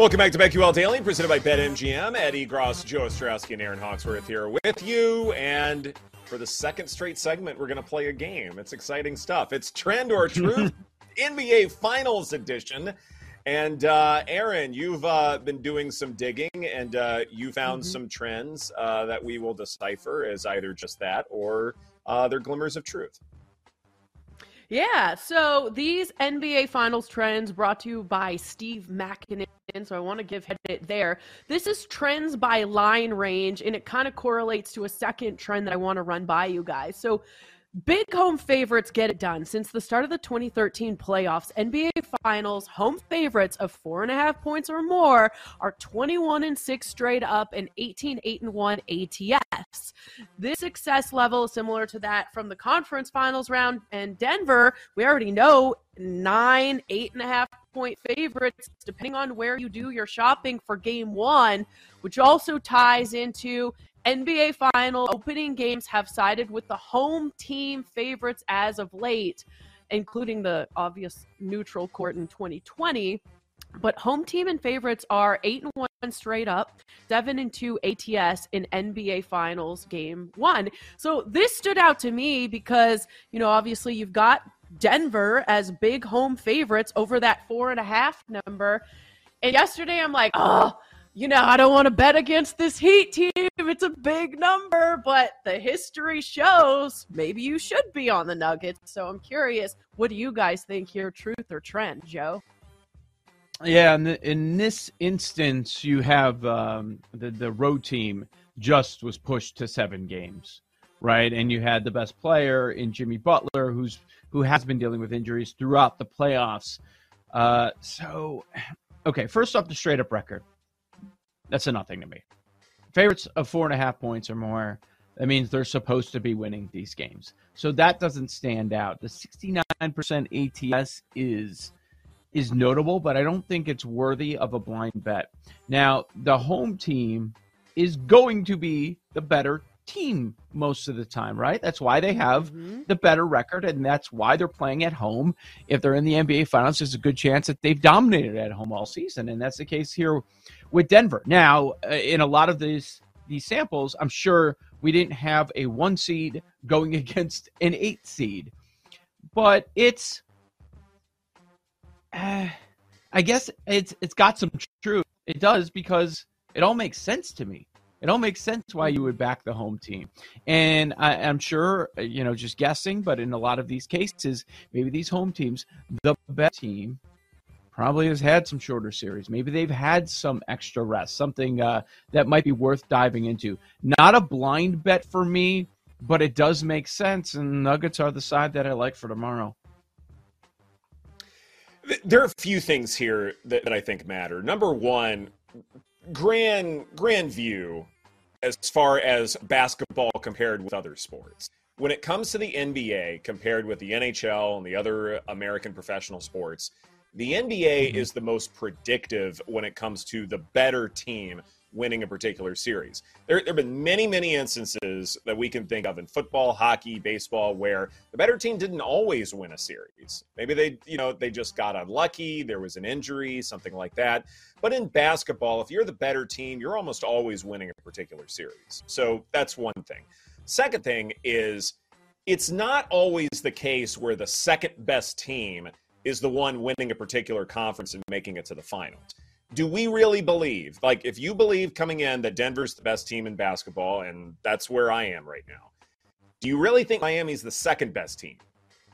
Welcome back to BetQL Daily, presented by BetMGM. Ed Egros, Joe Ostrowski, and Erin Hawksworth here with you. And for the second straight segment, we're going to play a game. It's exciting stuff. It's Trend or Truth NBA Finals Edition. And uh, Erin, you've uh, been doing some digging and uh, you found mm-hmm. some trends uh, that we will decipher as either just that or uh, they're glimmers of truth. Yeah, so these NBA Finals trends brought to you by Steve Makinen. So I want to give it there. This is trends by line range, and it kind of correlates to a second trend that I want to run by you guys. So Big home favorites get it done. Since the start of the 2013 playoffs, NBA Finals home favorites of four and a half points or more are 21 and six straight up and 18 8 and one ATS. This success level is similar to that from the conference finals round. And Denver, we already know nine, eight and a half point favorites, depending on where you do your shopping for game one, which also ties into NBA final opening games have sided with the home team favorites as of late, including the obvious neutral court in 2020. But home team and favorites are 8 and 1 straight up, 7 and 2 ATS in NBA Finals game 1. So this stood out to me because, you know, obviously you've got Denver as big home favorites over that four and a half number. And yesterday I'm like, oh, you know, I don't want to bet against this Heat team. It's a big number, but the history shows maybe you should be on the Nuggets. So I'm curious, what do you guys think here, truth or trend, Joe? Yeah, in, the, in this instance, you have um, the the road team just was pushed to seven games, right? And you had the best player in Jimmy Butler, who's who has been dealing with injuries throughout the playoffs. Uh, so, okay, first off, the straight up record. That's a nothing to me. Favorites of four and a half points or more. That means they're supposed to be winning these games. So that doesn't stand out. The 69% ATS is is notable, but I don't think it's worthy of a blind bet. Now, the home team is going to be the better team most of the time, right? That's why they have mm-hmm. the better record, and that's why they're playing at home. If they're in the NBA Finals, there's a good chance that they've dominated at home all season, and that's the case here with Denver. Now, uh, in a lot of these these samples, I'm sure we didn't have a one seed going against an eight seed, but it's. Uh, I guess it's it's got some truth. It does because it all makes sense to me. It all makes sense why you would back the home team. And I, am sure, you know, just guessing, but in a lot of these cases, maybe these home teams, the best team probably has had some shorter series. Maybe they've had some extra rest, something uh, that might be worth diving into. Not a blind bet for me, but it does make sense. And Nuggets are the side that I like for tomorrow. There are a few things here that, that I think matter. Number one, grand grand view as far as basketball compared with other sports. When it comes to the NBA compared with the NHL and the other American professional sports, the NBA mm-hmm. is the most predictive when it comes to the better team winning a particular series. There, there have been many, many instances that we can think of in football, hockey, baseball, where the better team didn't always win a series. Maybe they, you know, they just got unlucky. There was an injury, something like that. But in basketball, if you're the better team, you're almost always winning a particular series. So that's one thing. Second thing is it's not always the case where the second best team is the one winning a particular conference and making it to the finals do we really believe like if you believe coming in that denver's the best team in basketball and that's where i am right now do you really think miami's the second best team?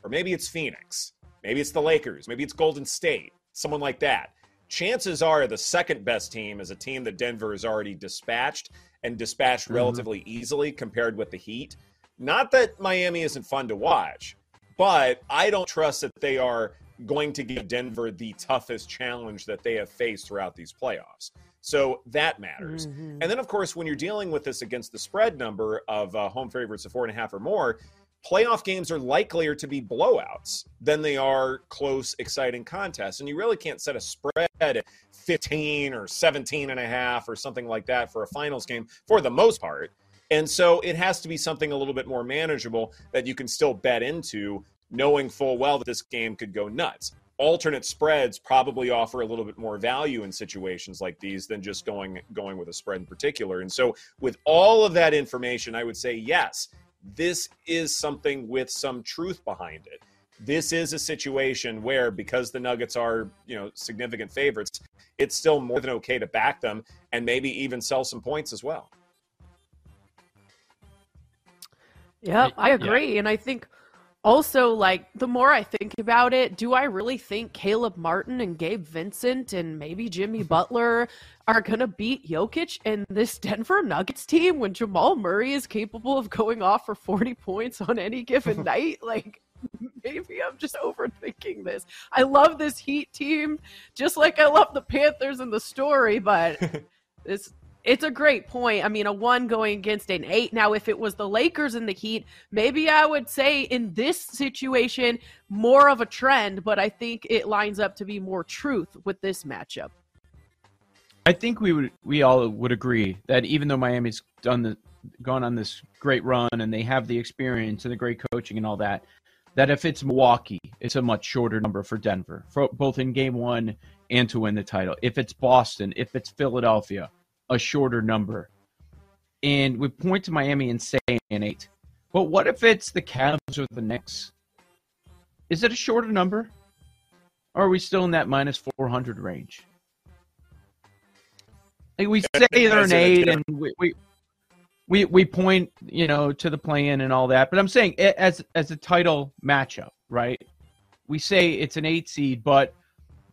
Or maybe it's phoenix maybe it's the lakers maybe it's golden state someone like that. Chances are the second best team is a team that denver has already dispatched and dispatched mm-hmm. relatively easily compared with the heat. Not that miami isn't fun to watch but i don't trust that they are going to give Denver the toughest challenge that they have faced throughout these playoffs. So that matters. Mm-hmm. And then, of course, when you're dealing with this against the spread number of uh, home favorites of four and a half or more, playoff games are likelier to be blowouts than they are close, exciting contests. And you really can't set a spread at 15 or 17 and a half or something like that for a finals game for the most part. And so it has to be something a little bit more manageable that you can still bet into knowing full well that this game could go nuts. alternate spreads probably offer a little bit more value in situations like these than just going going with a spread in particular. And so with all of that information, I would say yes, this is something with some truth behind it. This is a situation where because the Nuggets are, you know, significant favorites, it's still more than okay to back them and maybe even sell some points as well. Yeah, I agree. Yeah. And I think also, like, the more I think about it, do I really think Caleb Martin and Gabe Vincent and maybe Jimmy Butler are going to beat Jokic and this Denver Nuggets team when Jamal Murray is capable of going off for 40 points on any given night? Like, maybe I'm just overthinking this. I love this Heat team, just like I love the Panthers in the story, but this it's a great point. I mean, a one going against an eight. Now, if it was the Lakers in the Heat, maybe I would say in this situation, more of a trend, but I think it lines up to be more truth with this matchup. I think we would we all would agree that even though Miami's done the gone on this great run and they have the experience and the great coaching and all that, that if it's Milwaukee, it's a much shorter number for Denver, for both in game one and to win the title. If it's Boston, if it's Philadelphia, a shorter number. And we point to Miami and say an eight. But what if it's the Cavs or the Knicks? Is it a shorter number? Or are we still in that minus 400 range? Like we say they're an eight and we, we, we, we point, you know, to the play-in and all that. But I'm saying as, as a title matchup, right? We say it's an eight seed, but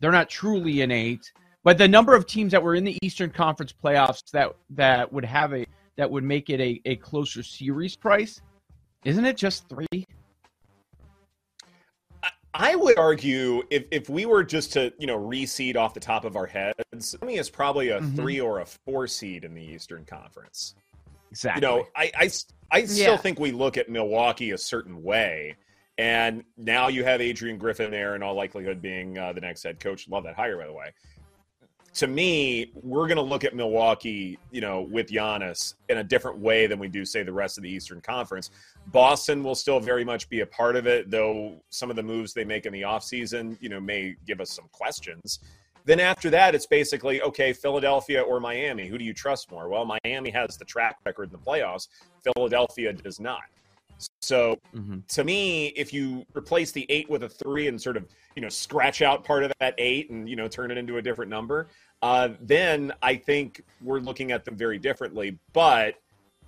they're not truly an eight but the number of teams that were in the Eastern Conference playoffs that that would have a that would make it a, a closer series price, isn't it just three? I would argue if, if we were just to you know reseed off the top of our heads, I mean it's probably a mm-hmm. three or a four seed in the Eastern Conference. Exactly. You know, I I, I yeah. still think we look at Milwaukee a certain way, and now you have Adrian Griffin there, in all likelihood being uh, the next head coach. Love that hire, by the way to me, we're going to look at Milwaukee, you know, with Giannis in a different way than we do, say, the rest of the Eastern Conference. Boston will still very much be a part of it, though some of the moves they make in the offseason, you know, may give us some questions. Then after that, it's basically, okay, Philadelphia or Miami. Who do you trust more? Well, Miami has the track record in the playoffs, Philadelphia does not. So mm-hmm. to me, if you replace the eight with a three and sort of, you know, scratch out part of that eight and, you know, turn it into a different number, uh, then I think we're looking at them very differently. But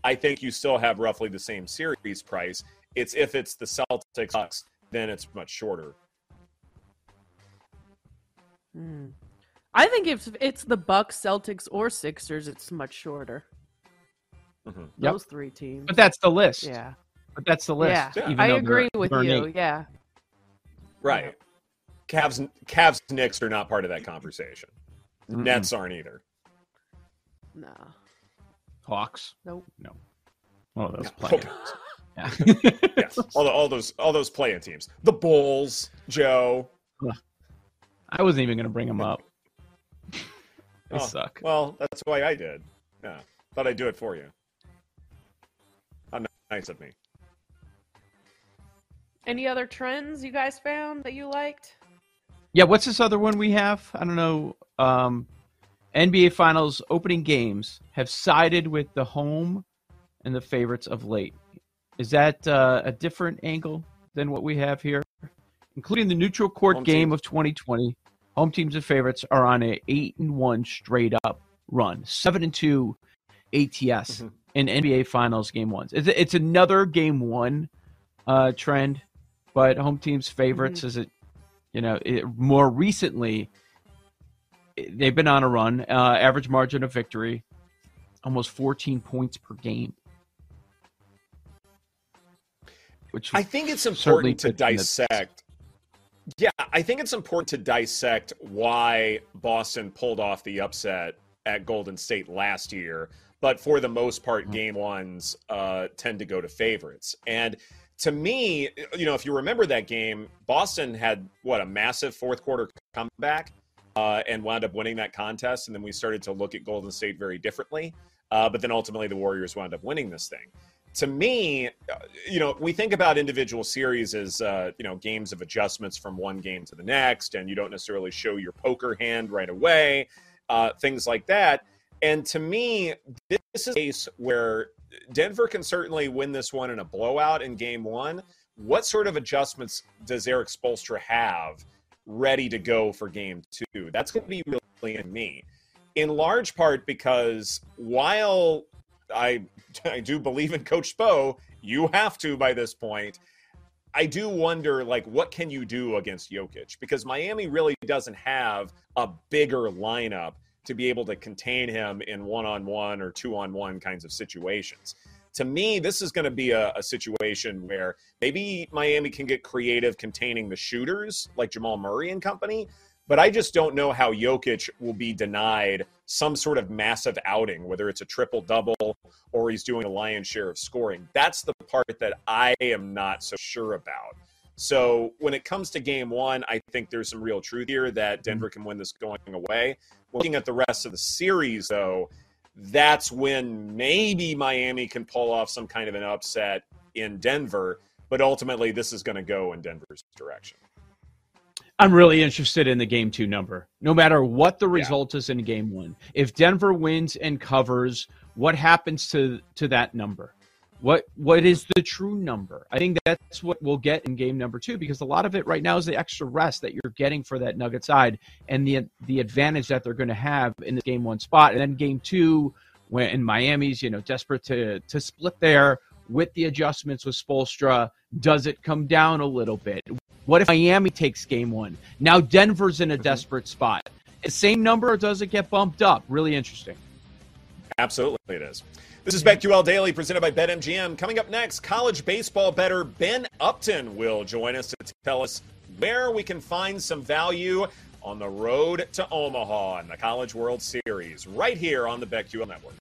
I think you still have roughly the same series price. It's if it's the Celtics, then it's much shorter. Hmm. I think if it's the Bucks, Celtics, or Sixers, it's much shorter. Mm-hmm. Those yep. three teams. But that's the list. Yeah. But that's the list. Yeah, I agree with you. Yeah. Right. Cavs, Cavs, Knicks are not part of that conversation. Mm-mm. Nets aren't either. No. Hawks. Nope. No. One of those no. playing. yeah. yes. All, the, all those all those play-in teams. The Bulls, Joe. I wasn't even going to bring them up. They oh, suck. Well, that's why I did. Yeah. Thought I'd do it for you. How nice of me. Any other trends you guys found that you liked? Yeah, what's this other one we have? I don't know. Um, NBA Finals opening games have sided with the home and the favorites of late. Is that uh, a different angle than what we have here? Including the neutral court home game team. of 2020, home teams and favorites are on a eight and one straight up run, seven and two ATS mm-hmm. in NBA Finals game ones. It's, it's another game one uh, trend but home teams favorites mm-hmm. is it you know it, more recently they've been on a run uh, average margin of victory almost 14 points per game which i think it's important to dissect yeah i think it's important to dissect why boston pulled off the upset at golden state last year but for the most part mm-hmm. game ones uh, tend to go to favorites and to me, you know, if you remember that game, Boston had what a massive fourth quarter comeback uh, and wound up winning that contest. And then we started to look at Golden State very differently. Uh, but then ultimately, the Warriors wound up winning this thing. to me, uh, you know, we think about individual series as, uh, you know, games of adjustments from one game to the next, and you don't necessarily show your poker hand right away, uh, things like that. And to me, this is a case where Denver can certainly win this one in a blowout in game one. What sort of adjustments does Erik Spoelstra have ready to go for game two? That's going to be really in me. In large part because while I I do believe in Coach Spo. You have to by this point. I do wonder, like, what can you do against Jokic? Because Miami really doesn't have a bigger lineup to be able to contain him in one-on-one or two-on-one kinds of situations. To me, this is going to be a, a situation where maybe Miami can get creative containing the shooters like Jamal Murray and company, but I just don't know how Jokic will be denied some sort of massive outing, whether it's a triple double or he's doing a lion's share of scoring. That's the part that I am not so sure about. So when it comes to game one, I think there's some real truth here that mm-hmm. Denver can win this going away. Looking at the rest of the series, though, that's when maybe Miami can pull off some kind of an upset in Denver. But ultimately, this is going to go in Denver's direction. I'm really interested in the game two number. No matter what the result yeah. is in game one, if Denver wins and covers, what happens to to that number? What what is the true number? I think that's what we'll get in game number two because a lot of it right now is the extra rest that you're getting for that Nugget side and the the advantage that they're going to have in the game one spot, and then game two when in Miami's you know desperate to to split there with the adjustments with Spoelstra, does it come down a little bit? What if Miami takes game one? Now Denver's in a mm-hmm. desperate spot. Same number or does it get bumped up? Really interesting. Absolutely, it is. This is BetQL Daily presented by BetMGM. Coming up next, college baseball better Ben Upton will join us to tell us where we can find some value on the road to Omaha in the College World Series right here on the BetQL Network.